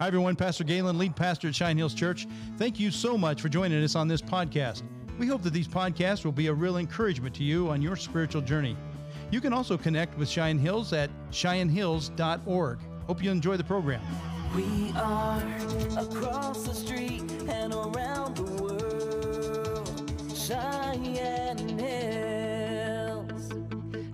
Hi, everyone. Pastor Galen, lead pastor at Cheyenne Hills Church. Thank you so much for joining us on this podcast. We hope that these podcasts will be a real encouragement to you on your spiritual journey. You can also connect with Cheyenne Hills at cheyennehills.org. Hope you enjoy the program. We are across the street and around the world. Cheyenne Hills.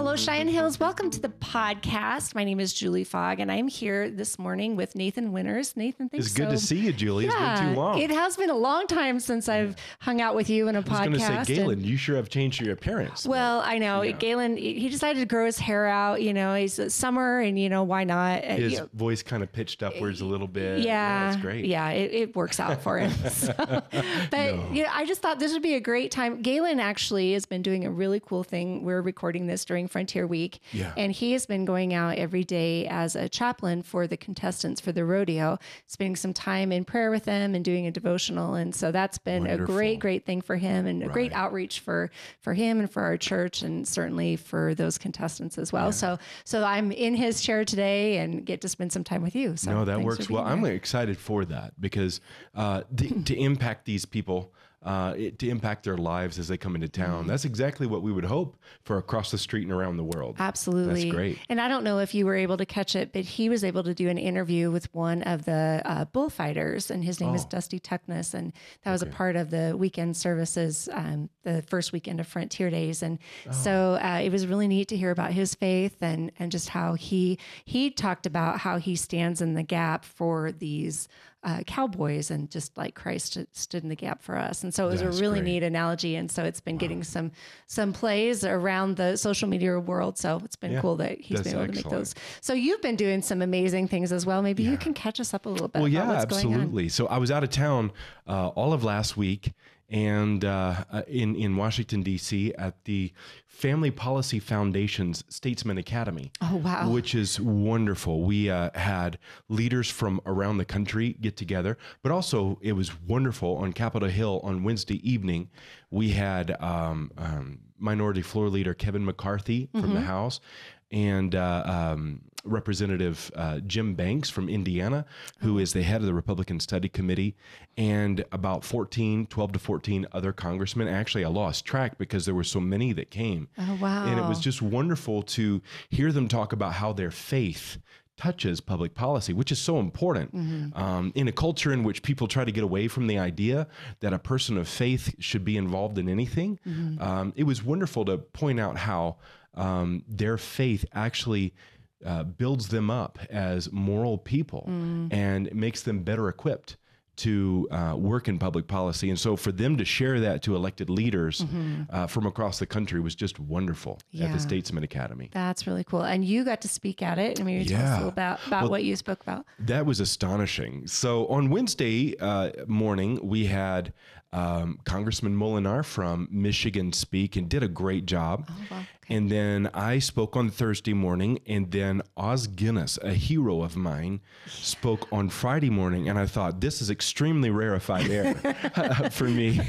Hello, Cheyenne Hills. Welcome to the podcast. My name is Julie Fogg, and I'm here this morning with Nathan Winters. Nathan, thanks It's good to see you, Julie. It's been too long. It has been a long time since I've hung out with you in a I was podcast. going to say, Galen, you sure have changed your appearance. well, I know Yeah. Galen. He decided to grow his hair out. You know, he's summer, and you know why not? Uh, his you know, voice kind of pitched upwards a little bit. yeah, that's great. Yeah, it, it works out for him. So, but you know, I just thought this would be a great time. Galen actually has been doing a really cool thing. We're recording this during Frontier Week, Yeah. and he has been going out every day as a chaplain for the contestants for the rodeo, spending some time in prayer with them and doing a devotional. And so that's been a great, great thing for him and a great outreach for for him and for our church, and certainly for those contestants as well. So, so I'm in his chair today and get to spend some time with you. So No, that works well. being I'm excited for that because uh, to, to impact these people, uh, it, to impact their lives as they come into Mm-hmm. town, that's exactly what we would hope for across the street and around the world. Absolutely. That's great. And I don't know if you were able to catch it, but he was able to do an interview with one of the uh, bullfighters, and his name is Oh. Dusty Tuckness. And that was a part of the weekend services, um, the first weekend of Frontier Days. And Oh. so uh, it was really neat to hear about his faith and, and just how he, he talked about how he stands in the gap for these uh, cowboys and just like Christ stood in the gap for us. And so it was That's a really great. neat analogy. And so it's been getting some some plays around the social media world. So it's been Yeah, cool that he's that's been able to make those. So you've been doing some amazing things as well. Maybe you can catch us up a little bit. Well, yeah, what's Going on. absolutely. So I was out of town uh, all of last week and uh, uh, in in Washington D.C. at the Family Policy Foundation's Statesman Academy. Oh, wow. Which is wonderful. We uh, had leaders from around the country get together, but also it was wonderful on Capitol Hill on Wednesday evening. We had um, um, Minority Floor Leader Kevin McCarthy from Mm-hmm. the House and uh, um, Representative uh, Jim Banks from Indiana, who is the head of the Republican Study Committee, and about 14, 12 to 14 other congressmen. Actually, I lost track because there were so many that came. Oh, wow. And it was just wonderful to hear them talk about how their faith touches public policy, which is so important Mm-hmm. um, in a culture in which people try to get away from the idea that a person of faith should be involved in anything. Mm-hmm. Um, it was wonderful to point out how um, their faith actually. Uh, builds them up as moral people Mm. and makes them better equipped to uh, work in public policy. And so for them to share that to elected leaders uh, from across the country was just wonderful at Mm-hmm. The Statesman Academy. That's really cool. And you got to speak at it. I mean, tell us a little about, about Well, what you spoke about. That was astonishing. So on Wednesday uh, morning, we had um, Congressman Moolenaar from Michigan speak and did a great job. Oh, wow. And then I spoke on Thursday morning, and then Os Guinness, a hero of mine, spoke on Friday morning. And I thought, this is extremely rarefied air for me.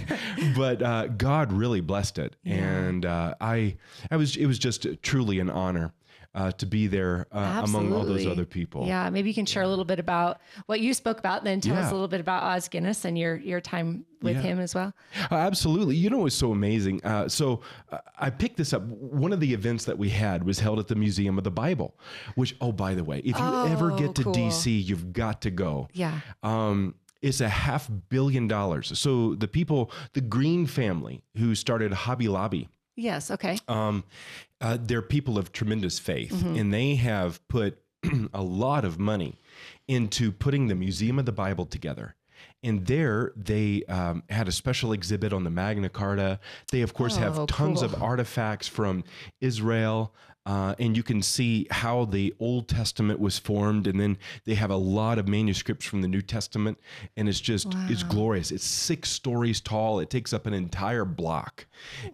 But uh, God really blessed it. And uh, I, I was, it was just truly an honor. Uh, to be there uh, among all those other people. Yeah, maybe you can share a little bit about what you spoke about, then tell us a little bit about Os Guinness and your your time with Yeah. him as well. Uh, absolutely. You know what's so amazing? Uh, so uh, I picked this up. One of the events that we had was held at the Museum of the Bible, which, oh, by the way, if you ever Oh, get to cool. DC, you've got to go. Yeah. Um, it's a half billion dollars. So the people, the Green family who started Hobby Lobby, Yes. Okay. um, uh, they're people of tremendous faith, Mm-hmm. and they have put a lot of money into putting the Museum of the Bible together. And there, they um, had a special exhibit on the Magna Carta. They, of course, Oh, have tons of artifacts from Israel, uh, and you can see how the Old Testament was formed. And then they have a lot of manuscripts from the New Testament, and it's just it's glorious. It's six stories tall. It takes up an entire block,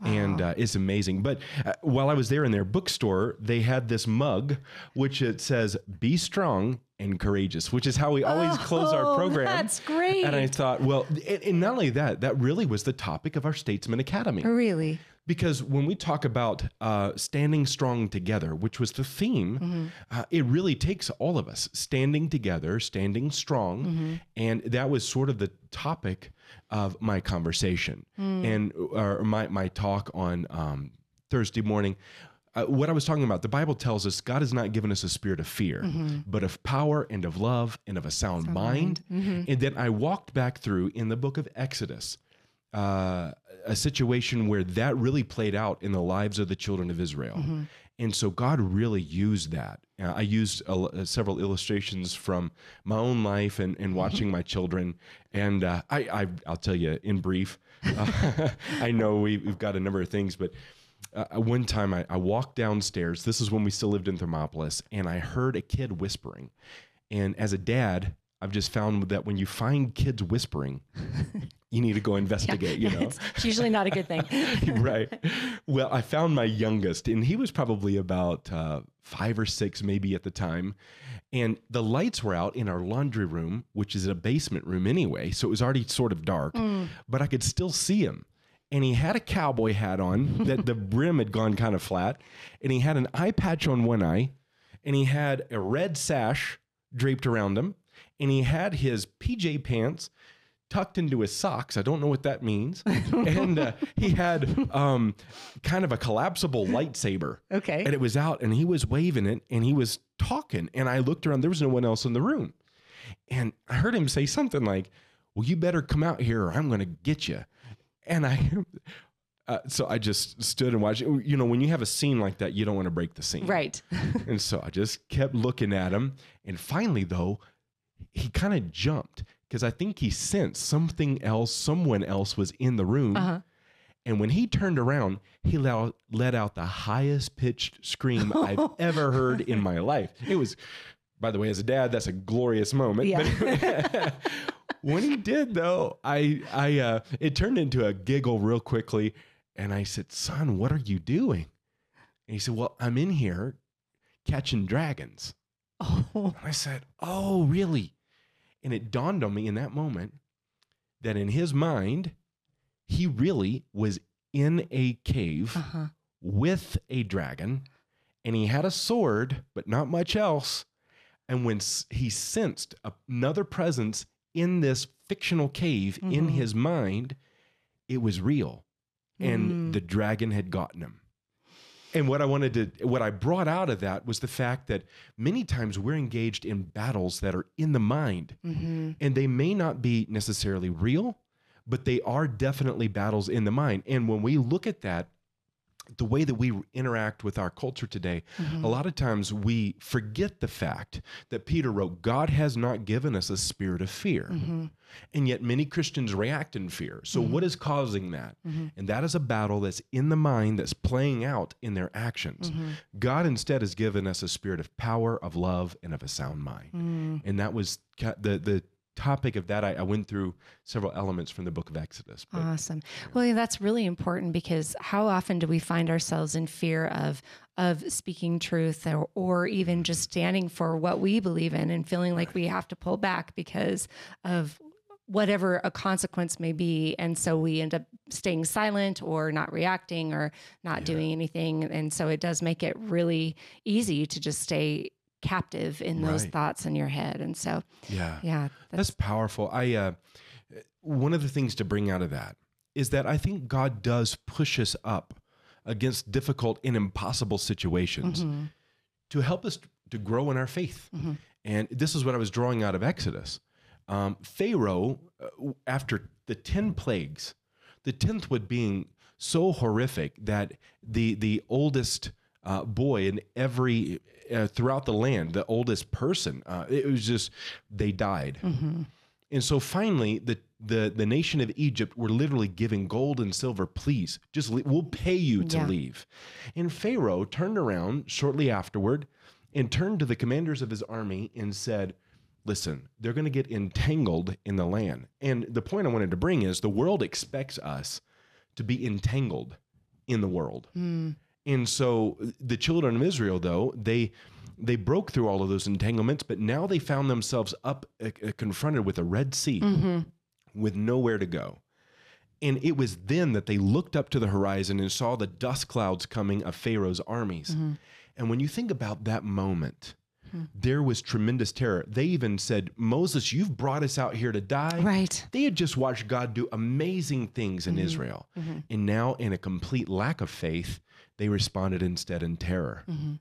and uh, it's amazing. But uh, while I was there in their bookstore, they had this mug, which it says "Be strong." And courageous, which is how we always close our Oh, program. that's great. And I thought, well, and, and not only that, that really was the topic of our Statesman Academy. Really? Because when we talk about uh, standing strong together, which was the theme, uh, it really takes all of us standing together, standing strong, and that was sort of the topic of my conversation. And or my my talk on um, Thursday morning. Uh, what I was talking about, the Bible tells us God has not given us a spirit of fear, but of power and of love and of a sound, mind. And then I walked back through in the book of Exodus uh, a situation where that really played out in the lives of the children of Israel. And so God really used that. Uh, I used a, uh, several illustrations from my own life and, and watching my children. And uh, I, I, I'll tell you in brief, uh, I know we, we've got a number of things, but uh, one time I, I walked downstairs. This is when we still lived in Thermopolis, and I heard a kid whispering. And as a dad, I've just found that when you find kids whispering, you need to go investigate. You know, It's, usually not a good thing. right. Well, I found my youngest, and he was probably about uh, five or six, maybe at the time. And the lights were out in our laundry room, which is a basement room anyway. So it was already sort of dark, but I could still see him. And he had a cowboy hat on that the brim had gone kind of flat. And he had an eye patch on one eye. And he had a red sash draped around him. And he had his PJ pants tucked into his socks. I don't know what that means. and uh, he had um, kind of a collapsible lightsaber. Okay. And it was out and he was waving it and he was talking. And I looked around, there was no one else in the room. And I heard him say something like, Well, you better come out here or I'm going to get you. And I. Uh, so I just stood and watched. You know, when you have a scene like that, you don't want to break the scene. Right. And so I just kept looking at him. And finally, though, he kind of jumped because I think he sensed something else, someone else was in the room. Uh-huh. And when he turned around, he let out, the highest pitched scream I've ever heard in my life. It was, by the way, as a dad, that's a glorious moment. But when he did, though, I, I, uh, it turned into a giggle real quickly. And I said, son, what are you doing? And he said, well, I'm in here catching dragons. Oh, And I said, Oh, really? And it dawned on me in that moment that in his mind, he really was in a cave uh-huh. with a dragon and he had a sword, but not much else. And when s- he sensed another presence in this fictional cave in Mhm. his mind, it was real. And Mm. the dragon had gotten him. And what I wanted to, what I brought out of that was the fact that many times we're engaged in battles that are in the mind, hmm and they may not be necessarily real, but they are definitely battles in the mind. And when we look at that, the way that we interact with our culture today, Mm-hmm. a lot of times we forget the fact that Peter wrote, God has not given us a spirit of fear. Mm-hmm. And yet many Christians react in fear. So, what is causing that? Mm-hmm. And that is a battle that's in the mind that's playing out in their actions. Mm-hmm. God instead has given us a spirit of power, of love, and of a sound mind. Mm. And that was the, the topic of that. I, I went through several elements from the book of Exodus. But Awesome. Well, yeah, that's really important because how often do we find ourselves in fear of of speaking truth or, or even just standing for what we believe in and feeling like we have to pull back because of whatever a consequence may be and so we end up staying silent or not reacting or not doing anything and so it does make it really easy to just stay captive in those Right. thoughts in your head and so yeah. yeah That's powerful. I uh, one of the things to bring out of that is that I think God does push us up against difficult and impossible situations Mhm. to help us to grow in our faith. Mhm. And this is what I was drawing out of Exodus. Um, Pharaoh, uh, after the ten plagues, the tenth would being so horrific that the the oldest uh, boy in every uh, throughout the land, the oldest person, uh, it was just they died. Mhm. And so finally, the, the, the nation of Egypt were literally giving gold and silver. Please, just le- we'll pay you to Yeah. leave. And Pharaoh turned around shortly afterward and turned to the commanders of his army and said, Listen, they're going to get entangled in the land. And the point I wanted to bring is the world expects us to be entangled in the world. Mm. And so the children of Israel, though, they they broke through all of those entanglements, but now they found themselves up uh, confronted with a Red Sea Mhm. with nowhere to go. And it was then that they looked up to the horizon and saw the dust clouds coming of Pharaoh's armies. Mm-hmm. And when you think about that moment, Hmm. there was tremendous terror. They even said, Moses, you've brought us out here to die. Right. They had just watched God do amazing things Mm-hmm. in Israel. And now, in a complete lack of faith, they responded instead in terror. Mm-hmm.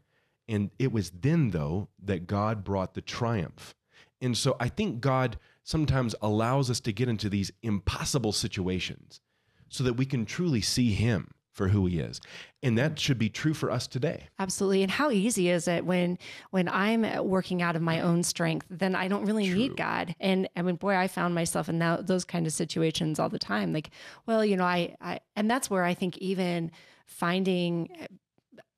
And it was then, though, that God brought the triumph. And so I think God sometimes allows us to get into these impossible situations so that we can truly see Him for who He is. And that should be true for us today. Absolutely. And how easy is it when when I'm working out of my own strength, then I don't really need God. And I mean, boy, I found myself in that, those kind of situations all the time. Like, well, you know, I, I and that's where I think even finding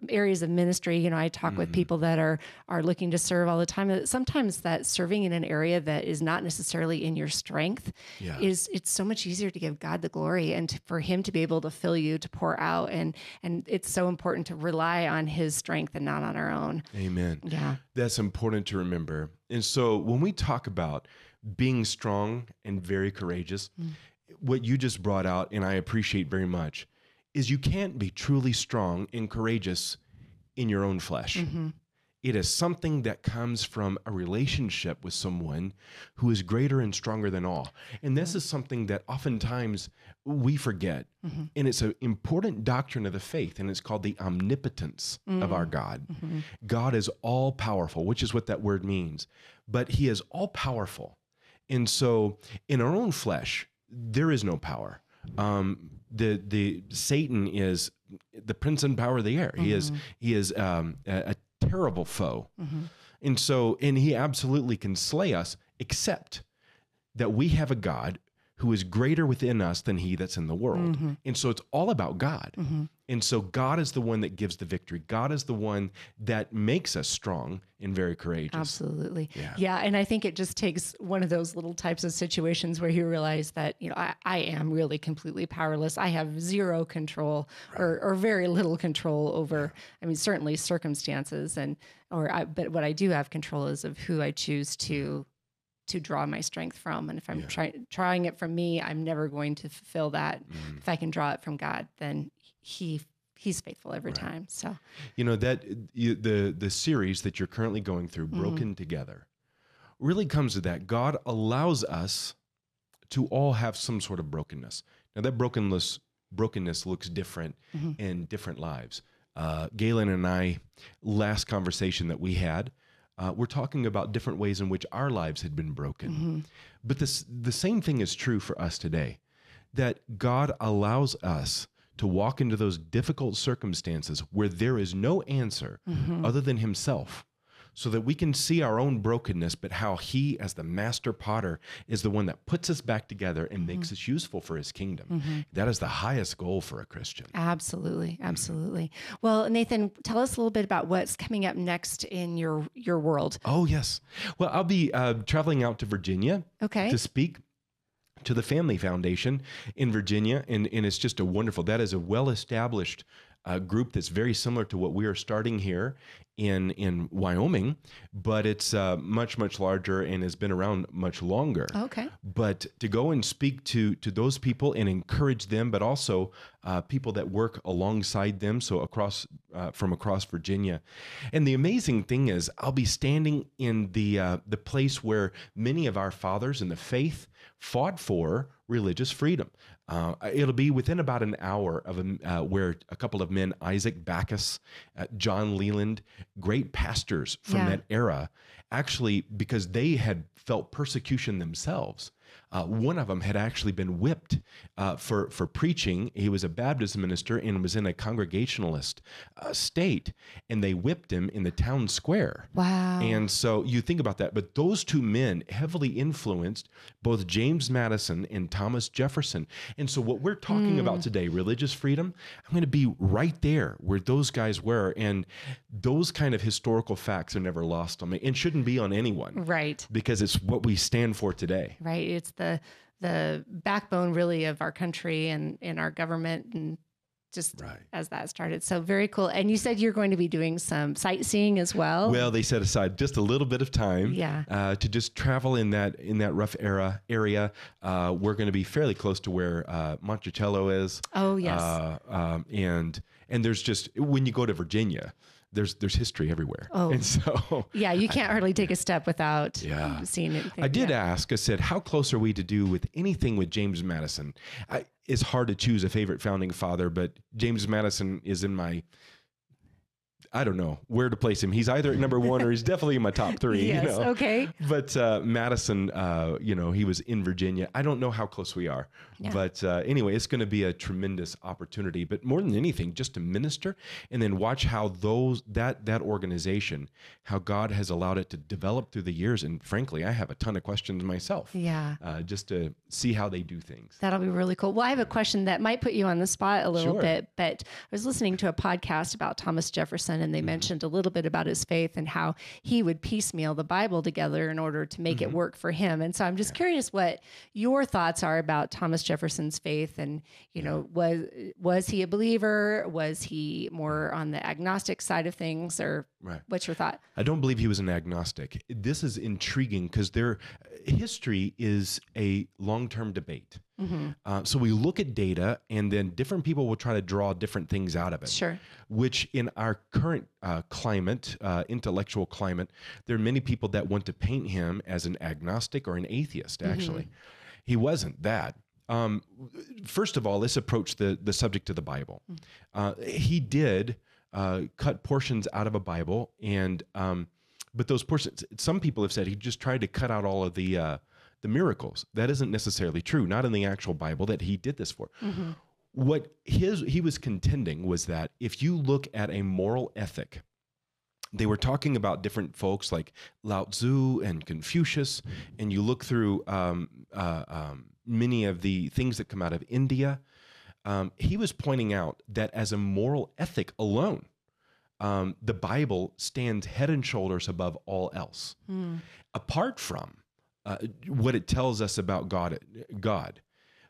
areas of ministry you know i talk with mm-hmm. people that are are looking to serve all the time sometimes that serving in an area that is not necessarily in your strength Yeah. is it's so much easier to give god the glory and to, for him to be able to fill you to pour out and and it's so important to rely on his strength and not on our own Amen. yeah That's important to remember. And so when we talk about being strong and very courageous, mm. what you just brought out, and I appreciate very much, is you can't be truly strong and courageous in your own flesh. Mm-hmm. It is something that comes from a relationship with someone who is greater and stronger than all. And this mm-hmm. is something that oftentimes we forget. Mm-hmm. And it's an important doctrine of the faith, and it's called the omnipotence of our mm. God. God is all powerful, which is what that word means, but He is all powerful. And so in our own flesh, there is no power. Um, the the Satan is the prince and power of the air. He is mm-hmm. he is um, a, a terrible foe, mm-hmm. and so and he absolutely can slay us, except that we have a God who is greater within us than he that's in the world. Mm-hmm. And so it's all about God. And so God is the one that gives the victory. God is the one that makes us strong and very courageous. Absolutely. Yeah. Yeah. And I think it just takes one of those little types of situations where you realize that, you know, I, I am really completely powerless. I have zero control or, or very little control over, I mean, certainly circumstances and, or, I, but what I do have control is of who I choose to, to draw my strength from. And if I'm trying, trying it from me, I'm never going to fulfill that. Mm-hmm. If I can draw it from God, then he, he's faithful every time. So You know that you, the the series that you're currently going through, Broken Together, really comes to that. God allows us to all have some sort of brokenness. Now that brokenness brokenness looks different in different lives. Uh, Galen and I, last conversation that we had, uh, we're talking about different ways in which our lives had been broken. But this the same thing is true for us today. That God allows us to walk into those difficult circumstances where there is no answer mm-hmm. other than Himself, so that we can see our own brokenness, but how He, as the master potter, is the one that puts us back together and makes mm-hmm. us useful for His kingdom. Mm-hmm. That is the highest goal for a Christian. Absolutely, absolutely. Well, Nathan, tell us a little bit about what's coming up next in your your world. Oh, yes. Well, I'll be uh, traveling out to Virginia Okay. to speak to the Family Foundation in Virginia. And, and it's just a wonderful, that is a well established uh, group that's very similar to what we are starting here in, in Wyoming, but it's uh, much, much larger and has been around much longer. Okay. but to go and speak to to those people and encourage them but also uh, people that work alongside them so across uh, from across virginia. And the amazing thing is i'll be standing in the uh, the place where many of our fathers in the faith fought for religious freedom uh, it'll be within about an hour of a, uh, where a couple of men isaac backus uh, john leland great pastors from Yeah. that era actually because they had felt persecution themselves uh, one of them had actually been whipped uh, for for preaching. He was a Baptist minister and was in a Congregationalist uh, state, and they whipped him in the town square. Wow. And so you think about that. But those two men heavily influenced both James Madison and Thomas Jefferson. And so what we're talking about today, religious freedom, I'm going to be right there where those guys were. And those kind of historical facts are never lost on me and shouldn't be on anyone right. because it's what we stand for today. Right. It's the the backbone really of our country and, and our government and just Right. as that started. So very cool. And you said you're going to be doing some sightseeing as well. Well, they set aside just a little bit of time, Yeah. uh, to just travel in that in that rough era area. Uh, we're going to be fairly close to where uh, Monticello is. Oh, yes. Uh, um, and and there's just when you go to Virginia, there's there's history everywhere. Oh. and so yeah, you can't hardly take a step without Yeah. seeing anything. I did Yeah. ask. I said, "How close are we to do with anything with James Madison?" I, it's hard to choose a favorite founding father, but James Madison is in my. I don't know where to place him. He's either at number one or he's definitely in my top three. Yes. You know? Okay. But uh, Madison, uh, you know, he was in Virginia. I don't know how close we are. Yeah. But uh, anyway, it's going to be a tremendous opportunity. But more than anything, just to minister and then watch how those that that organization, how God has allowed it to develop through the years. And frankly, I have a ton of questions myself. Yeah. Uh, just to see how they do things. That'll be really cool. Well, I have a question that might put you on the spot a little Sure. bit, but I was listening to a podcast about Thomas Jefferson and they Mm-hmm. mentioned a little bit about his faith and how he would piecemeal the Bible together in order to make Mm-hmm. it work for him. And so I'm just curious what your thoughts are about Thomas Jefferson's faith and, you know, was was he a believer? Was he more on the agnostic side of things or Right. what's your thought? I don't believe he was an agnostic. This is intriguing because their history is a long-term debate. Mm-hmm. Uh, so we look at data, and then different people will try to draw different things out of it. Sure. Which, in our current uh, climate, uh, intellectual climate, there are many people that want to paint him as an agnostic or an atheist. Actually, he wasn't that. Um, first of all, let's approach the the subject of the Bible. Uh, he did uh, cut portions out of a Bible, and um, but those portions, some people have said he just tried to cut out all of the uh, the miracles. That isn't necessarily true. Not in the actual Bible that he did this for. What his he was contending was that if you look at a moral ethic, they were talking about different folks like Lao Tzu and Confucius, and you look through um, uh, um, many of the things that come out of India. Um, he was pointing out that as a moral ethic alone, um, the Bible stands head and shoulders above all else, apart from uh, what it tells us about God. God,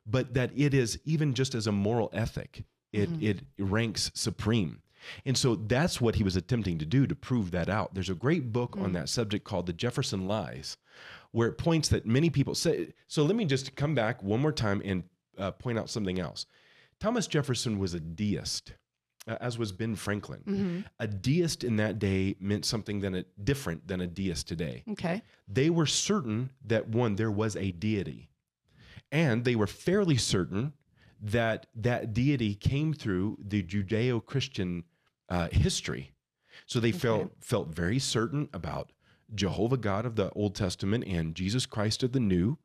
but that it is even just as a moral ethic, it it ranks supreme. And so that's what he was attempting to do to prove that out. There's a great book on that subject called The Jefferson Lies, where it points that many people say. So let me just come back one more time and uh, point out something else. Thomas Jefferson was a deist, as was Ben Franklin. A deist in that day meant something than a, different than a deist today. Okay. they were certain that one there was a deity and they were fairly certain that that deity came through the judeo-christian uh, history. So they felt felt very certain about jehovah god of the old testament and jesus christ of the new.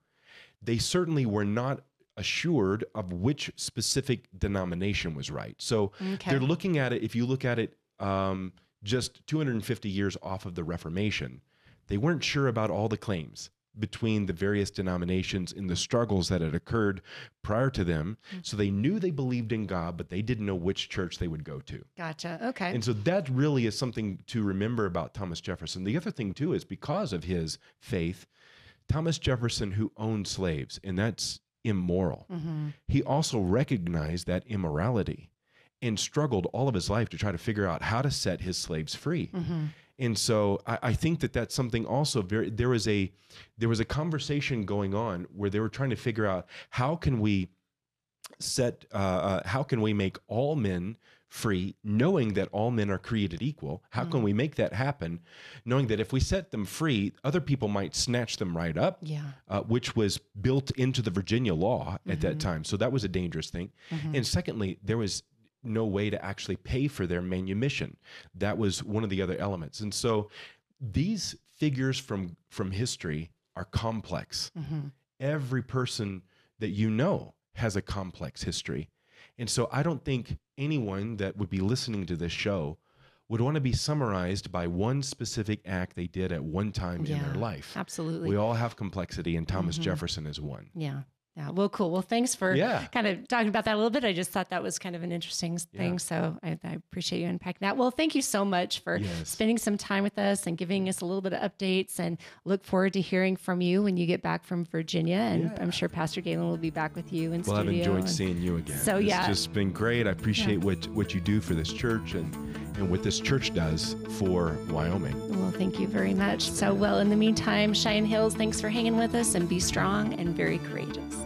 They certainly were not assured of which specific denomination was right so Okay. they're looking at it if you look at it um, just 250 years off of the reformation they weren't sure about all the claims between the various denominations in the struggles that had occurred prior to them. So they knew they believed in God, but they didn't know which church they would go to. Gotcha. Okay. And so that really is something to remember about Thomas Jefferson. The other thing, too, is because of his faith, Thomas Jefferson, who owned slaves, and that's immoral, he also recognized that immorality and struggled all of his life to try to figure out how to set his slaves free. And so I, I think that that's something also very there was a there was a conversation going on where they were trying to figure out how can we set uh, uh, how can we make all men free knowing that all men are created equal how can mm. we make that happen? Knowing that if we set them free other people might snatch them right up Yeah. uh, which was built into the virginia law at that mm-hmm. time. So that was a dangerous thing. Mm-hmm. And secondly there was no way to actually pay for their manumission. That was one of the other elements. And so these figures from from history are complex. Mm-hmm. Every person that you know has a complex history. And so I don't think anyone that would be listening to this show would want to be summarized by one specific act they did at one time in their life. absolutely. We all have complexity, and Thomas mm-hmm. Jefferson is one. Yeah. Yeah. Well, cool. Well, thanks for Yeah. kind of talking about that a little bit. I just thought that was kind of an interesting thing. Yeah. So I, I appreciate you unpacking that. Well, thank you so much for Yes. spending some time with us and giving us a little bit of updates and look forward to hearing from you when you get back from Virginia. And I'm sure Pastor Galen will be back with you in Well, I've enjoyed and- seeing you again. So, yeah. it's just been great. I appreciate what what you do for this church and and what this church does for Wyoming. Well, thank you very much. So, well, in the meantime, Cheyenne Hills, thanks for hanging with us and be strong and very courageous.